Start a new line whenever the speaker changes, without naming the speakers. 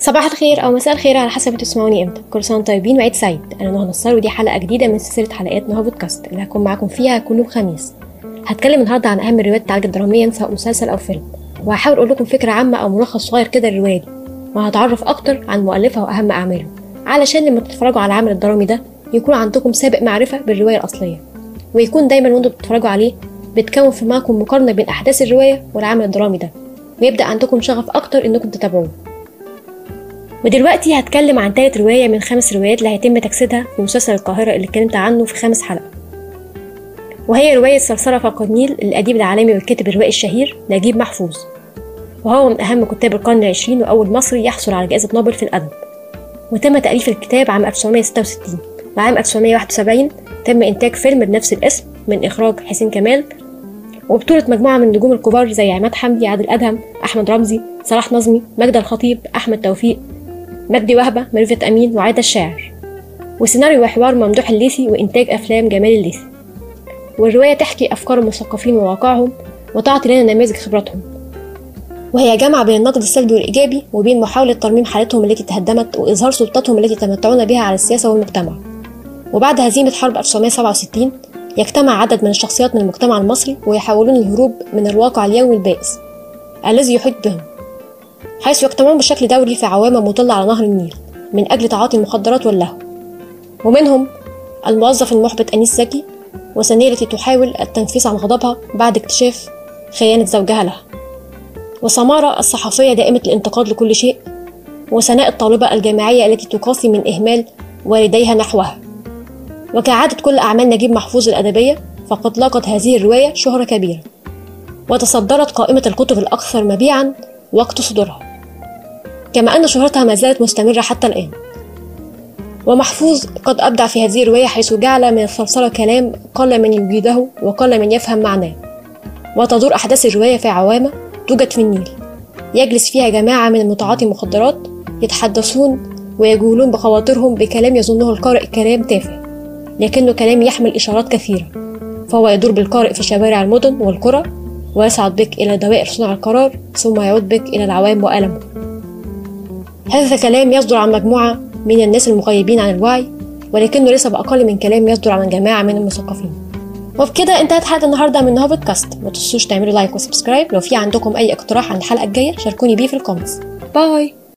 صباح الخير أو مساء الخير على حسب تسمعوني إمتى. كل سنة طيبين وعيد سعيد. أنا نهى نصار ودي حلقة جديدة من سلسلة حلقات نهى بودكاست. اللي هكون معاكم فيها كل يوم خميس. هتكلم النهارده عن أهم الروايات التعالج دراميا سواء مسلسل أو فيلم. وهحاول أقول لكم فكرة عامة أو ملخص صغير كده للرواية دي. وهتعرف أكتر عن مؤلفها وأهم أعماله. علشان لما تتفرجوا على العمل الدرامي ده يكون عندكم سابق معرفة بالرواية الأصلية. ويكون دايما وأنتم بتتفرجوا عليه بتكون في معكم مقارنة بين أحداث الرواية والعمل الدرامي ده. ويبدأ عندكم شغف أكتر إنكم تتابعوه. ودلوقتي هتكلم عن تالت رواية من خمس روايات اللي هيتم تجسيدها في مسلسل القاهرة اللي اتكلمت عنه في خامس حلقة وهي رواية صرصرة فوق النيل للأديب العالمي والكاتب الروائي الشهير نجيب محفوظ. وهو من أهم كتاب القرن العشرين وأول مصري يحصل على جائزة نوبل في الأدب. وتم تأليف الكتاب عام 1966 وعام 1971 تم إنتاج فيلم بنفس الاسم من إخراج حسين كمال. وبطولة مجموعة من النجوم الكبار زي عماد حمدي عادل أدهم أحمد رمزي صلاح نظمي مجدة الخطيب أحمد توفيق مجدي وهبة ميرفت أمين وعادة الشاعر. وسيناريو وحوار ممدوح الليثي وإنتاج أفلام جمال الليثي. والرواية تحكي أفكار المثقفين وواقعهم وتعطي لنا نماذج خبراتهم وهي جامعة بين النقد السلبي والإيجابي وبين محاولة ترميم حالتهم التي تهدمت وإظهار سلطتهم التي يتمتعون بها على السياسة والمجتمع. وبعد هزيمة حرب 1967 يجتمع عدد من الشخصيات من المجتمع المصري ويحاولون الهروب من الواقع اليومي البائس الذي يحيط بهم. حيث يجتمعون بشكل دوري في عوامة مطلة على نهر النيل من أجل تعاطي المخدرات واللهو. ومنهم الموظف المحبط أنيس زكي وسنية التي تحاول التنفيس عن غضبها بعد اكتشاف خيانة زوجها لها. وسمارة الصحفية دائمة الانتقاد لكل شيء وسناء الطالبة الجامعية التي تقاسي من إهمال والديها نحوها. وكعادة كل أعمال نجيب محفوظ الأدبية فقد لاقت هذه الرواية شهرة كبيرة. وتصدرت قائمة الكتب الأكثر مبيعا وقت صدورها. كما أن شهرتها ما زالت مستمرة حتى الآن. ومحفوظ قد أبدع في هذه الرواية حيث جعل من الثرثرة كلام قل من يجيده وقل من يفهم معناه. وتدور أحداث الرواية في عوامة توجد في النيل. يجلس فيها جماعة من متعاطي المخدرات يتحدثون ويجولون بخواطرهم بكلام يظنه القارئ كلام تافه لكنه كلام يحمل إشارات كثيرة. فهو يدور بالقارئ في شوارع المدن والقرى ويصعد بك إلى دوائر صنع القرار ثم يعود بك إلى العوام وألمه. هذا كلام يصدر عن مجموعة من الناس المغيبين عن الوعي ولكنه ليس بأقل من كلام يصدر عن جماعة من المثقفين. وبكده انتهت حلقة النهاردة من نهو بودكاست ما تنسوش تعملوا like و subscribe. لو في عندكم أي اقتراح عن الحلقة الجاية شاركوني بيه في ال comments. bye.